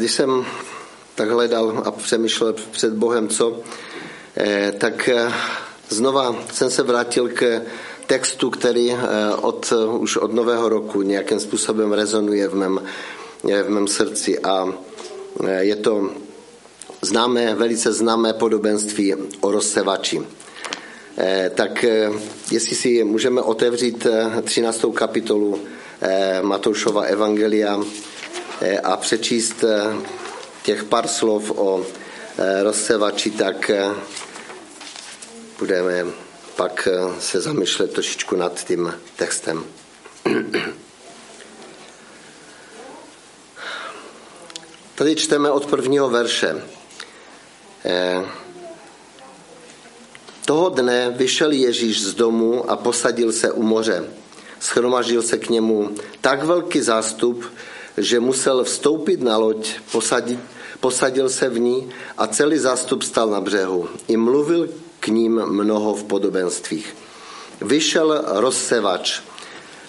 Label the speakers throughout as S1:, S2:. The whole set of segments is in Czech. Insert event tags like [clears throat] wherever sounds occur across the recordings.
S1: když jsem tak hledal a přemýšlel před Bohem, co, tak znova jsem se vrátil k textu, který od, už od nového roku nějakým způsobem rezonuje v mém, v mém srdci. A je to známé, velice známé podobenství o rozsevači. Tak jestli si můžeme otevřít 13. kapitolu Matoušova Evangelia a přečíst těch pár slov o rozsevači, tak budeme pak se zamýšlet trošičku nad tím textem. [clears throat] Tady čteme od prvního verše. Toho dne vyšel Ježíš z domu a posadil se u moře. Schromaždil se k němu tak velký zástup, že musel vstoupit na loď, posadit, posadil se v ní a celý zástup stal na břehu. I mluvil k ním mnoho v podobenstvích. Vyšel rozsevač,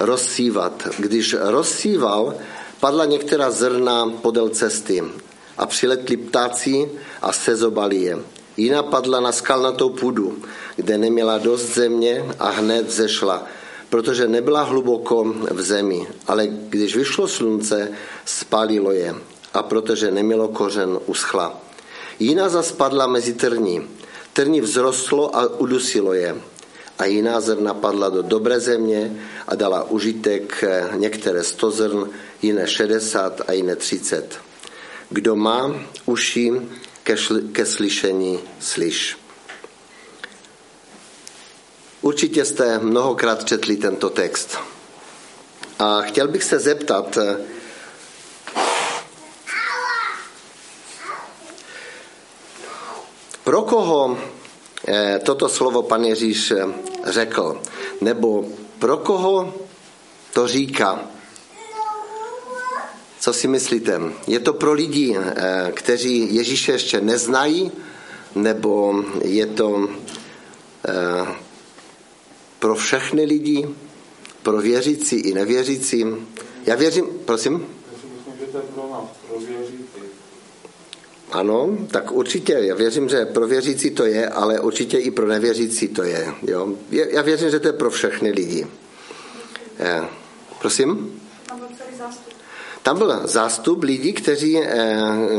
S1: rozsívat. Když rozsíval, padla některá zrna podél cesty a přiletli ptáci a sezobali je. Jiná padla na skalnatou půdu, kde neměla dost země a hned zešla, protože nebyla hluboko v zemi, ale když vyšlo slunce, spálilo je a protože nemělo kořen, uschla. Jiná zas padla mezi trní. Trní vzrostlo a udusilo je. A jiná zrna padla do dobré země a dala užitek některé sto zrn, jiné šedesát a jiné třicet. Kdo má uši ke, šli, ke slyšení, slyš. Určitě jste mnohokrát četli tento text. A chtěl bych se zeptat, pro koho toto slovo pan Ježíš řekl, nebo pro koho to říká. Co si myslíte? Je to pro lidi, kteří Ježíše ještě neznají, nebo je to pro všechny lidi, pro věřící i nevěřící. Já věřím, prosím? Ano, tak určitě. Já věřím, že pro věřící to je, ale určitě i pro nevěřící to je. Jo? Já věřím, že to je pro všechny lidi. Eh, prosím? Tam byl zástup lidí, kteří,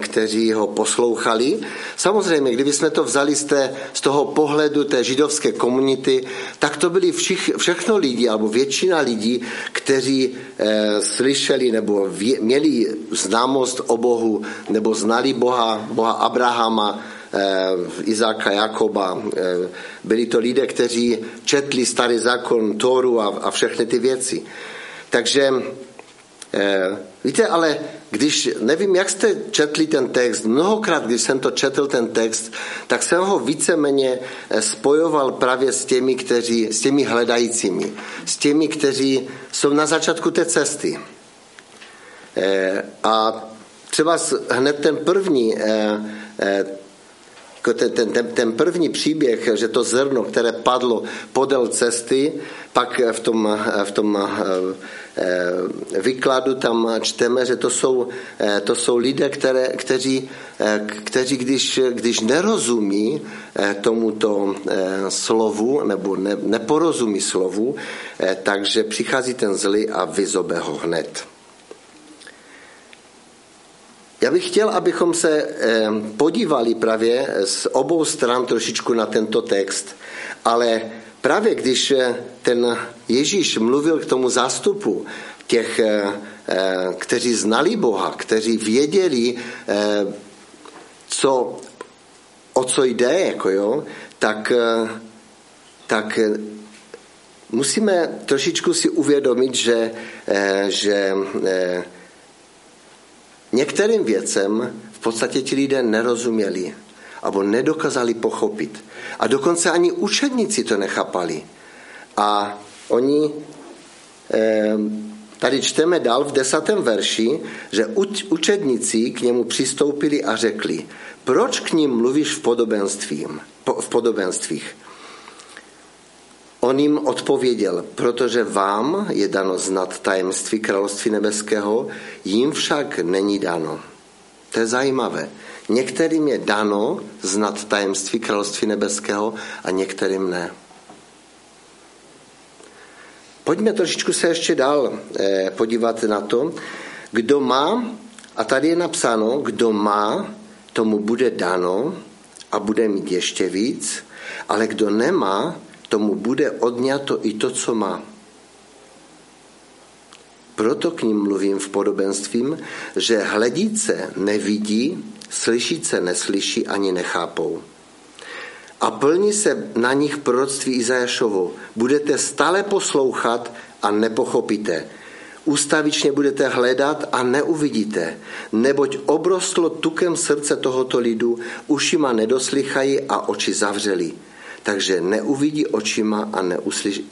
S1: kteří ho poslouchali. Samozřejmě, kdybychom to vzali z, té, z toho pohledu té židovské komunity, tak to byli všich, všechno lidi, alebo většina lidí, kteří eh, slyšeli nebo vě, měli známost o Bohu, nebo znali Boha, Boha Abrahama, eh, Izáka, Jakoba. Eh, byli to lidé, kteří četli starý zákon, Tóru a, a všechny ty věci. Takže Eh, víte, ale když, nevím, jak jste četli ten text, mnohokrát, když jsem to četl ten text, tak jsem ho víceméně eh, spojoval právě s těmi, kteří, s těmi hledajícími, s těmi, kteří jsou na začátku té cesty. Eh, a třeba hned ten první, ten, ten, ten první příběh, že to zrno, které padlo podél cesty, pak v tom, v tom Eh, výkladu tam čteme, že to jsou, eh, to jsou lidé, které, kteří, eh, kteří když, když nerozumí tomuto slovu nebo ne, neporozumí slovu, takže přichází ten zlý a vyzobe ho hned. Já bych chtěl, abychom se podívali právě z obou stran trošičku na tento text, ale Právě když eh, ten Ježíš mluvil k tomu zástupu těch, eh, eh, kteří znali Boha, kteří věděli, co, o co jde, jako jo, tak, tak musíme trošičku si uvědomit, že, že některým věcem v podstatě ti lidé nerozuměli nebo nedokázali pochopit. A dokonce ani učedníci to nechápali. A oni, tady čteme dál v desátém verši, že učedníci k němu přistoupili a řekli, proč k ním mluvíš v, podobenstvím, v podobenstvích? On jim odpověděl, protože vám je dano znat tajemství království nebeského, jim však není dáno. To je zajímavé. Některým je dano znat tajemství království nebeského a některým ne. Pojďme trošičku se ještě dál eh, podívat na to, kdo má, a tady je napsáno, kdo má, tomu bude dano a bude mít ještě víc, ale kdo nemá, tomu bude odňato i to, co má. Proto k ním mluvím v podobenstvím, že hledíce nevidí, slyšíce neslyší ani nechápou. A plní se na nich proroctví Izajašovo. Budete stále poslouchat a nepochopíte. Ústavičně budete hledat a neuvidíte, neboť obrostlo tukem srdce tohoto lidu, ušima nedoslychají a oči zavřeli. Takže neuvidí očima a neuslyší,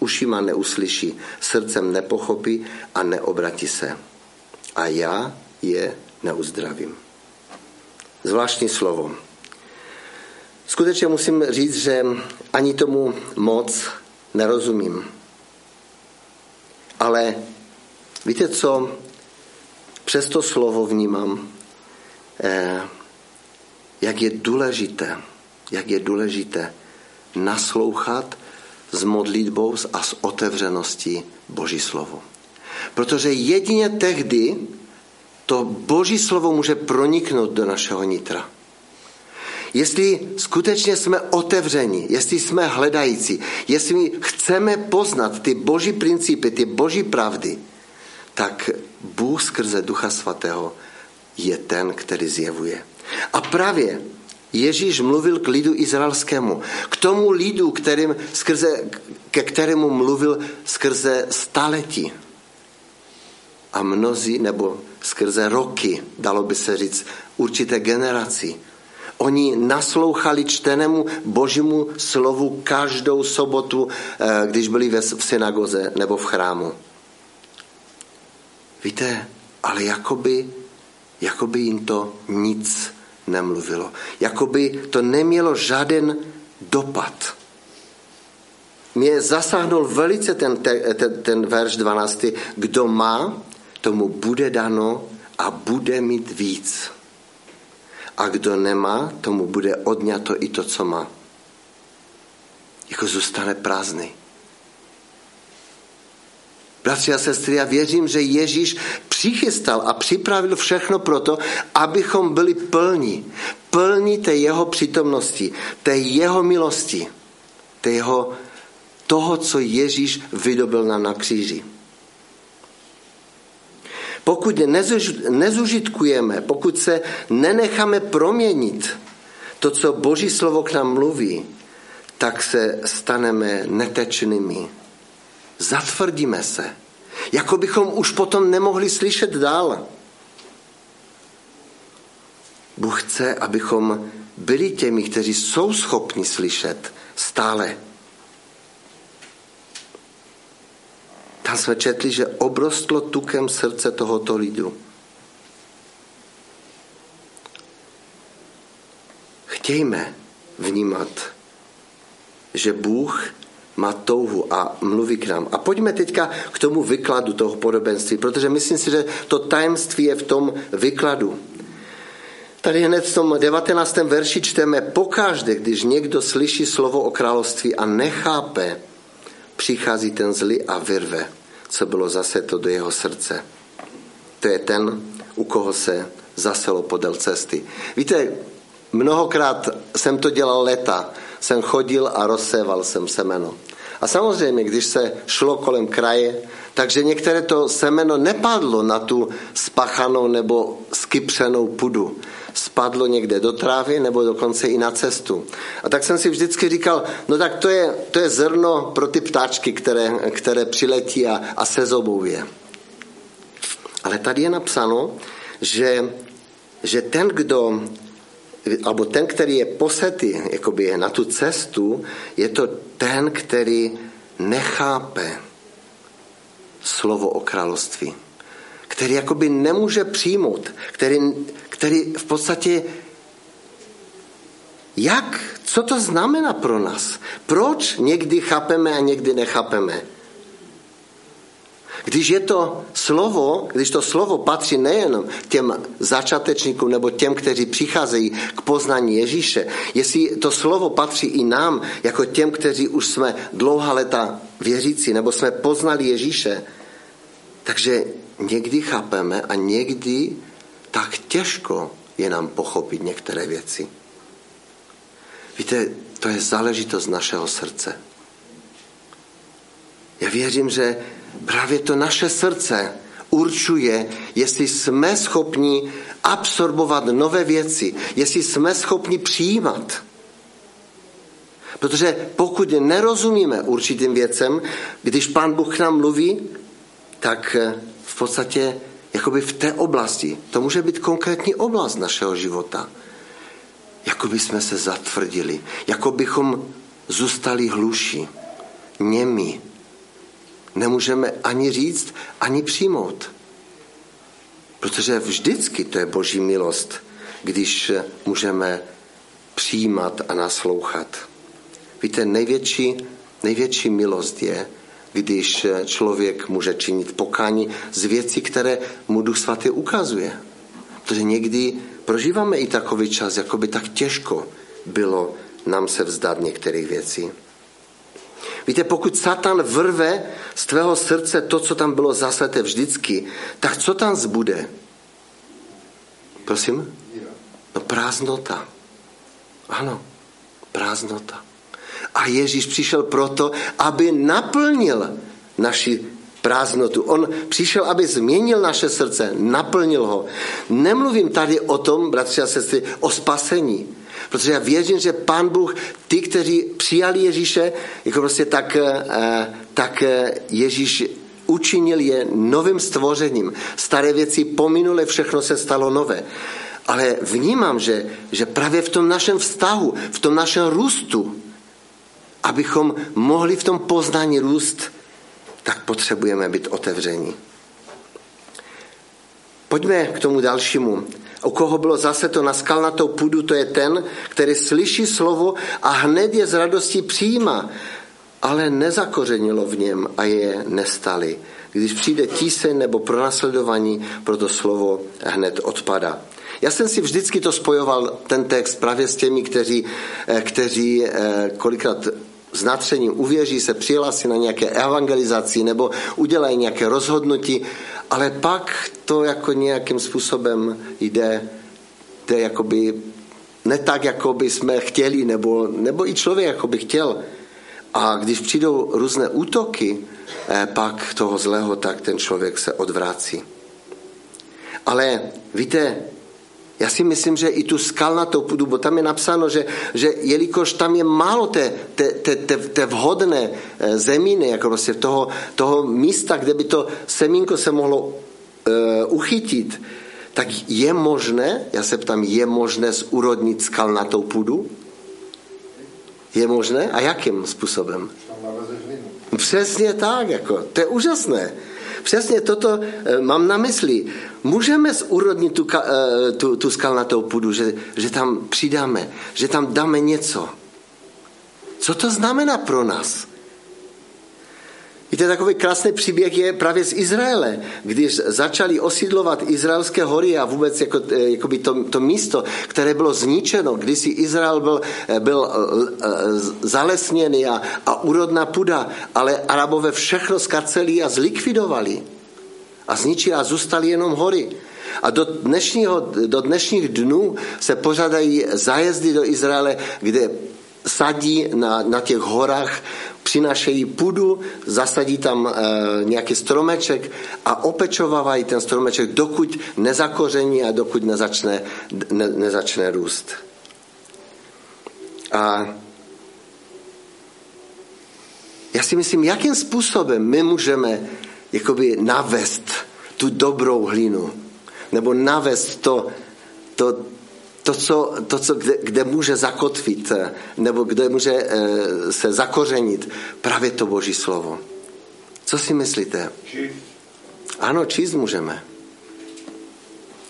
S1: ušima neuslyší, srdcem nepochopí a neobratí se. A já je neuzdravím. Zvláštní slovo. Skutečně musím říct, že ani tomu moc nerozumím. Ale víte co? Přes to slovo vnímám, eh, jak je důležité, jak je důležité naslouchat s modlitbou a s otevřeností Boží slovo. Protože jedině tehdy to Boží slovo může proniknout do našeho nitra. Jestli skutečně jsme otevřeni, jestli jsme hledající, jestli chceme poznat ty boží principy, ty boží pravdy, tak Bůh skrze Ducha Svatého je ten, který zjevuje. A právě Ježíš mluvil k lidu izraelskému, k tomu lidu, kterým, skrze, ke kterému mluvil skrze staletí. A mnozí, nebo skrze roky, dalo by se říct, určité generaci. Oni naslouchali čtenému božímu slovu každou sobotu, eh, když byli v synagoze nebo v chrámu. Víte, ale jakoby, jakoby jim to nic nemluvilo. Jakoby to nemělo žádný dopad. Mě zasáhnul velice ten, ten, ten verš 12. Kdo má, tomu bude dano a bude mít víc. A kdo nemá, tomu bude odňato i to, co má. Jako zůstane prázdný. Bratři a sestry, já věřím, že Ježíš přichystal a připravil všechno proto, abychom byli plní. Plní té jeho přítomnosti, té jeho milosti, té jeho, toho, co Ježíš vydobil nám na kříži. Pokud nezužitkujeme, pokud se nenecháme proměnit to, co Boží slovo k nám mluví, tak se staneme netečnými. Zatvrdíme se. Jako bychom už potom nemohli slyšet dál. Bůh chce, abychom byli těmi, kteří jsou schopni slyšet stále. Tam jsme četli, že obrostlo tukem srdce tohoto lidu. Chtějme vnímat, že Bůh má touhu a mluví k nám. A pojďme teďka k tomu vykladu toho podobenství, protože myslím si, že to tajemství je v tom vykladu. Tady hned v tom 19. verši čteme, pokaždé, když někdo slyší slovo o království a nechápe, přichází ten zlý a vyrve, co bylo zase to do jeho srdce. To je ten, u koho se zaselo podél cesty. Víte, mnohokrát jsem to dělal leta, jsem chodil a rozséval jsem semeno. A samozřejmě, když se šlo kolem kraje, takže některé to semeno nepadlo na tu spachanou nebo skypřenou pudu. Spadlo někde do trávy nebo dokonce i na cestu. A tak jsem si vždycky říkal, no tak to je, to je zrno pro ty ptáčky, které, které přiletí a, a se je. Ale tady je napsáno, že, že ten, kdo alebo ten, který je posetý jakoby na tu cestu, je to ten, který nechápe slovo o království. Který jakoby nemůže přijmout, který, který v podstatě jak? Co to znamená pro nás? Proč někdy chápeme a někdy nechápeme? Když je to slovo, když to slovo patří nejen těm začátečníkům nebo těm, kteří přicházejí k poznání Ježíše, jestli to slovo patří i nám, jako těm, kteří už jsme dlouhá leta věřící nebo jsme poznali Ježíše, takže někdy chápeme a někdy tak těžko je nám pochopit některé věci. Víte, to je záležitost našeho srdce. Já věřím, že právě to naše srdce určuje, jestli jsme schopni absorbovat nové věci, jestli jsme schopni přijímat. Protože pokud nerozumíme určitým věcem, když Pán Bůh k nám mluví, tak v podstatě jakoby v té oblasti, to může být konkrétní oblast našeho života, jako by jsme se zatvrdili, jako bychom zůstali hluší, němi, nemůžeme ani říct, ani přijmout. Protože vždycky to je boží milost, když můžeme přijímat a naslouchat. Víte, největší, největší milost je, když člověk může činit pokání z věcí, které mu Duch Svatý ukazuje. Protože někdy prožíváme i takový čas, jako by tak těžko bylo nám se vzdát některých věcí. Víte, pokud Satan vrve z tvého srdce to, co tam bylo zaseté vždycky, tak co tam zbude? Prosím? No prázdnota. Ano, prázdnota. A Ježíš přišel proto, aby naplnil naši prázdnotu. On přišel, aby změnil naše srdce, naplnil ho. Nemluvím tady o tom, bratři a sestry, o spasení. Protože já věřím, že Pán Bůh, ty, kteří přijali Ježíše, jako prostě tak, eh, tak eh, Ježíš učinil je novým stvořením. Staré věci pominuly, všechno se stalo nové. Ale vnímám, že, že právě v tom našem vztahu, v tom našem růstu, abychom mohli v tom poznání růst, tak potřebujeme být otevření. Pojďme k tomu dalšímu. U koho bylo zase to na skalnatou půdu, to je ten, který slyší slovo a hned je z radostí přijímá, ale nezakořenilo v něm a je nestali. Když přijde tíseň nebo pronásledování, proto slovo hned odpada. Já jsem si vždycky to spojoval, ten text, právě s těmi, kteří, eh, kteří eh, kolikrát s natřením uvěří, se přihlásí na nějaké evangelizaci nebo udělají nějaké rozhodnutí, ale pak to jako nějakým způsobem jde, jde jakoby ne tak, jako by jsme chtěli, nebo, nebo i člověk jako by chtěl. A když přijdou různé útoky, eh, pak toho zlého, tak ten člověk se odvrácí. Ale víte, já si myslím, že i tu skalnatou půdu, bo tam je napsáno, že, že jelikož tam je málo té, té, té, té, té vhodné eh, zeminy, jako prostě toho, toho místa, kde by to semínko se mohlo uh, uchytit, tak je možné, já se ptám, je možné zúrodnit skalnatou půdu? Je možné? A jakým způsobem? Přesně tak, jako, to je úžasné. Přesně toto eh, mám na mysli. Můžeme zúrodnit tu, eh, tu, tu skalnatou půdu, že, že tam přidáme, že tam dáme něco. Co to znamená pro nás? Víte, takový krásný příběh je právě z Izraele, když začali osídlovat izraelské hory a vůbec jako, eh, jako by to, to místo, které bylo zničeno, když si Izrael byl, eh, byl zalesněný a, a úrodná půda, ale Arabové všechno skaceli a zlikvidovali a zničili a zůstali jenom hory. A do, dnešního, do dnešních dnů se pořádají zájezdy do Izraele, kde sadí na, na těch horách přinášejí půdu, zasadí tam e, nějaký stromeček a opečovávají ten stromeček, dokud nezakoření a dokud nezačne, ne, nezačne růst. A já si myslím, jakým způsobem my můžeme jakoby navést tu dobrou hlinu, nebo navést to, to, to, co, to co, kde, kde může zakotvit, eh, nebo kde může eh, se zakořenit právě to Boží slovo. Co si myslíte? Číst. Ano, číst můžeme.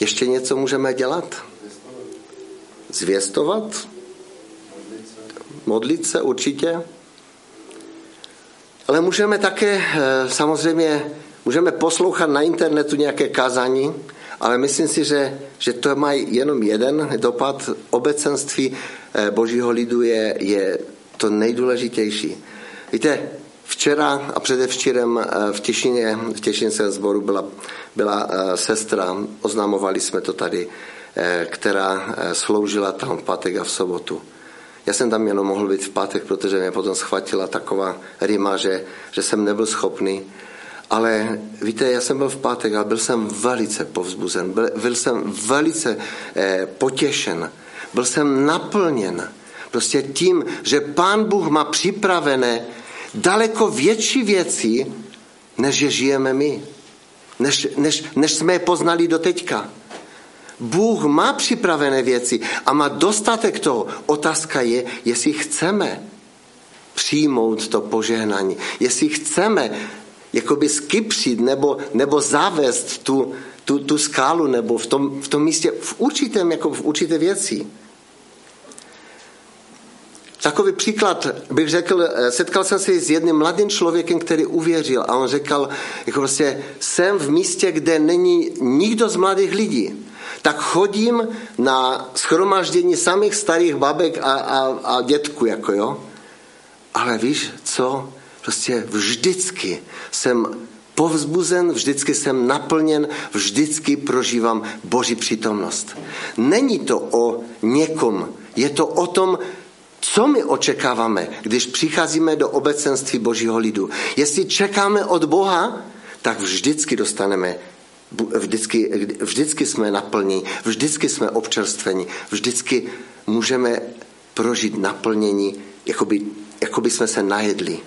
S1: Ještě něco můžeme dělat? Zvěstovat? Modlit se určitě. Ale můžeme také eh, samozřejmě můžeme poslouchat na internetu nějaké kázání, ale myslím si, že, že to má jenom jeden dopad. Obecenství eh, božího lidu je, je to nejdůležitější. Víte, včera a předevčírem eh, v Těšině, v Těšinském sboru byla, byla sestra, oznamovali jsme to tady, která sloužila tam v pátek a v sobotu. Já jsem tam jenom mohl být v pátek, protože mě potom schvatila taková rima, že, že jsem nebyl schopný. Ale víte, já jsem byl v pátek a byl jsem velice povzbuzen, byl, byl jsem velice eh, potěšen, byl jsem naplněn prostě tím, že Pán Bůh má připravené daleko větší věci, než je žijeme my, než, než, než jsme je poznali do teďka. Bůh má připravené věci a má dostatek toho. Otázka je, jestli chceme přijmout to požehnání, jestli chceme jakoby skypřit nebo, nebo zavést tu, tu, tu skálu nebo v tom, v tom místě v určitém, jako v určité věci. Takový příklad bych řekl, setkal jsem se s jedním mladým člověkem, který uvěřil a on řekl, jako prostě jsem v místě, kde není nikdo z mladých lidí. Tak chodím na schromaždění samých starých babek a, a, a dětku, jako jo. Ale víš co? Prostě vždycky jsem povzbuzen, vždycky jsem naplněn, vždycky prožívám Boží přítomnost. Není to o někom, je to o tom, co my očekáváme, když přicházíme do obecenství Božího lidu. Jestli čekáme od Boha, tak vždycky dostaneme, vždycky, vždycky jsme naplní, vždycky jsme občerstveni, vždycky můžeme prožít naplnění, jako by, jako by jsme se najedli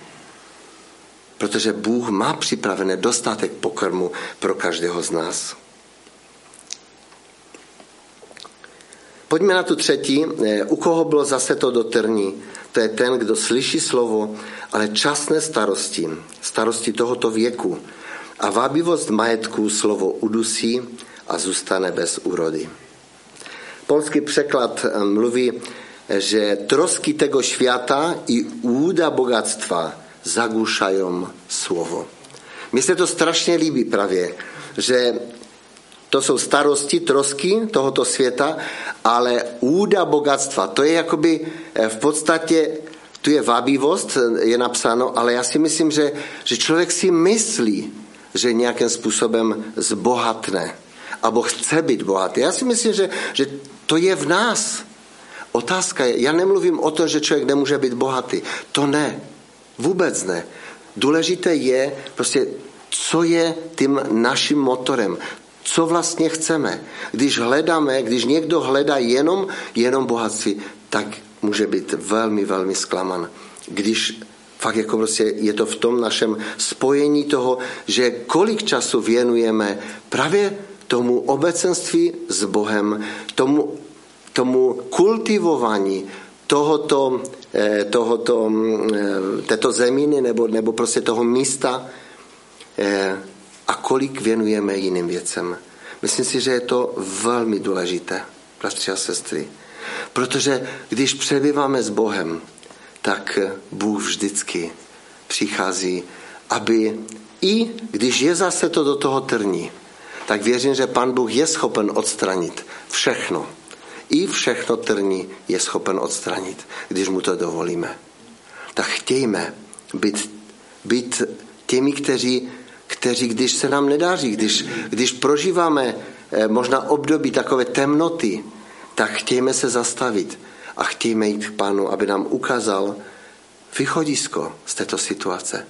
S1: protože Bůh má připravené dostatek pokrmu pro každého z nás. Pojďme na tu třetí. Eh, u koho bylo zase to dotrní? To je ten, kdo slyší slovo, ale časné starosti, starosti tohoto věku a vábivost majetku slovo udusí a zůstane bez úrody. Polský překlad eh, mluví, že trosky tego świata i úda bogatstwa zagłušają słowo. Mně se to strašně líbí právě, že to jsou starosti, trosky tohoto světa, ale úda bogatstva, to je jakoby eh, v podstatě, tu je vábivost, je napsáno, ale já si myslím, že, že člověk si myslí, že nějakým způsobem zbohatne, abo chce být bohatý. Já si myslím, že, že to je v nás. Otázka je, já nemluvím o tom, že člověk nemůže být bohatý. To ne. Vůbec ne. Důležité je prostě, co je tím naším motorem, co vlastně chceme. Když hledáme, když někdo hledá jenom, jenom bohatství, tak může být velmi, velmi zklaman. Když fakt jako prostě je to v tom našem spojení toho, že kolik času věnujeme právě tomu obecenství s Bohem, tomu, tomu kultivování tohoto Eh, tohoto, mm, eh, této zeminy nebo, nebo prostě toho místa eh, a kolik věnujeme jiným věcem. Myslím si, že je to velmi důležité, bratři a sestry. Protože když přebýváme s Bohem, tak Bůh vždycky přichází, aby i když je zase to do toho trní, tak věřím, že Pan Bůh je schopen odstranit všechno, i všechno trní je schopen odstranit, když mu to dovolíme. Tak chtějme být, být těmi, kteří, kteří, když se nám nedáří, když, když prožíváme eh, možná období takové temnoty, tak chtějme se zastavit a chtějme jít k Pánu, aby nám ukázal východisko z této situace.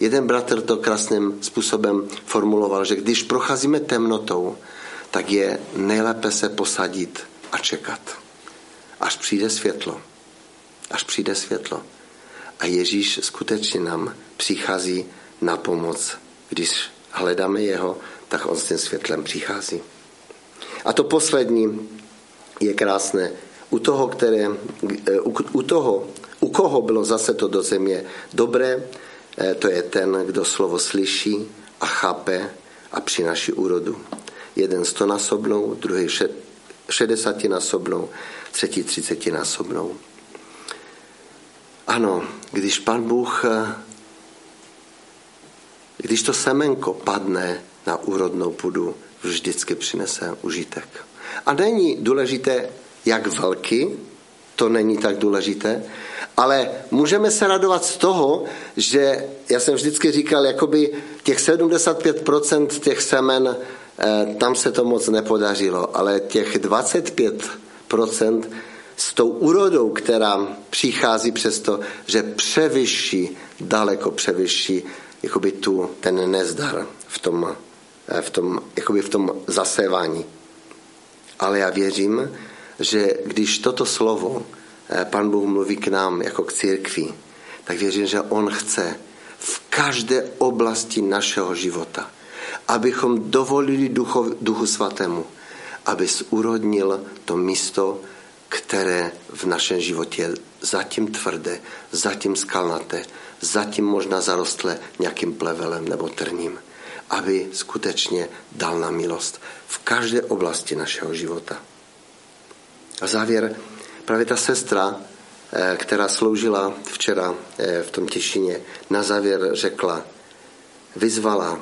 S1: Jeden bratr to krásným způsobem formuloval, že když procházíme temnotou, tak je nejlépe se posadit a čekat, až přijde světlo. Až přijde světlo. A Ježíš skutečně nám přichází na pomoc. Když hledáme jeho, tak on s tím světlem přichází. A to poslední je krásné. U toho, které, u, u toho, u koho bylo zase to do země dobré, eh, to je ten, kdo slovo slyší a chápe a přináší úrodu. Jeden stonásobnou, druhý 60násobnou, třetí 30násobnou. Ano, když pan Bůh eh, když to semenko padne na úrodnou půdu, vždycky přinese užitek. A není důležité, jak velký, to není tak důležité, ale můžeme se radovat z toho, že já jsem vždycky říkal, jakoby těch 75% těch semen, eh, tam se to moc nepodařilo, ale těch 25% s tou úrodou, která přichází přesto, že převyší, daleko převyší jakoby tu, ten nezdar v tom, eh, v tom, jakoby v tom zasévání. Ale já věřím, že když toto slovo eh, Pan Bůh mluví k nám jako k církvi, tak věřím, že On chce v každé oblasti našeho života, abychom dovolili Duchu, Duchu Svatému, aby zúrodnil to místo, které v našem životě je zatím tvrdé, zatím skalnaté, zatím možná zarostlé nějakým plevelem nebo trním, aby skutečně dal na milost v každé oblasti našeho života. A závěr, právě ta sestra, eh, která sloužila včera eh, v tom Těšině, na závěr řekla, vyzvala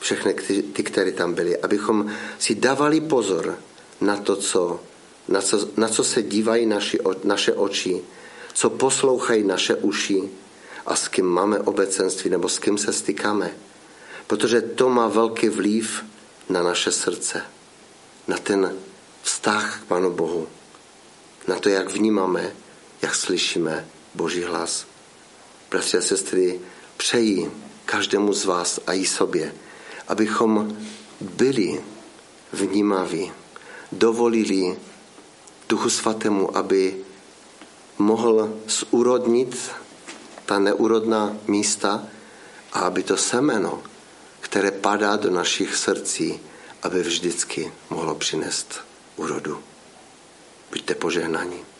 S1: všechny ty, kteří tam byli, abychom si dávali pozor na to, co, na co, na co se dívají naši, naše oči, co poslouchají naše uši a s kým máme obecenství nebo s kým se stykáme. Protože to má velký vliv na naše srdce, na ten vztah k Pánu Bohu, na to, jak vnímáme, jak slyšíme Boží hlas. Bratři a sestry, přeji každému z vás a i sobě, abychom byli vnímaví, dovolili Duchu Svatému, aby mohl zúrodnit ta neúrodná místa a aby to semeno, které padá do našich srdcí, aby vždycky mohlo přinést úrodu. Buďte požehnaní.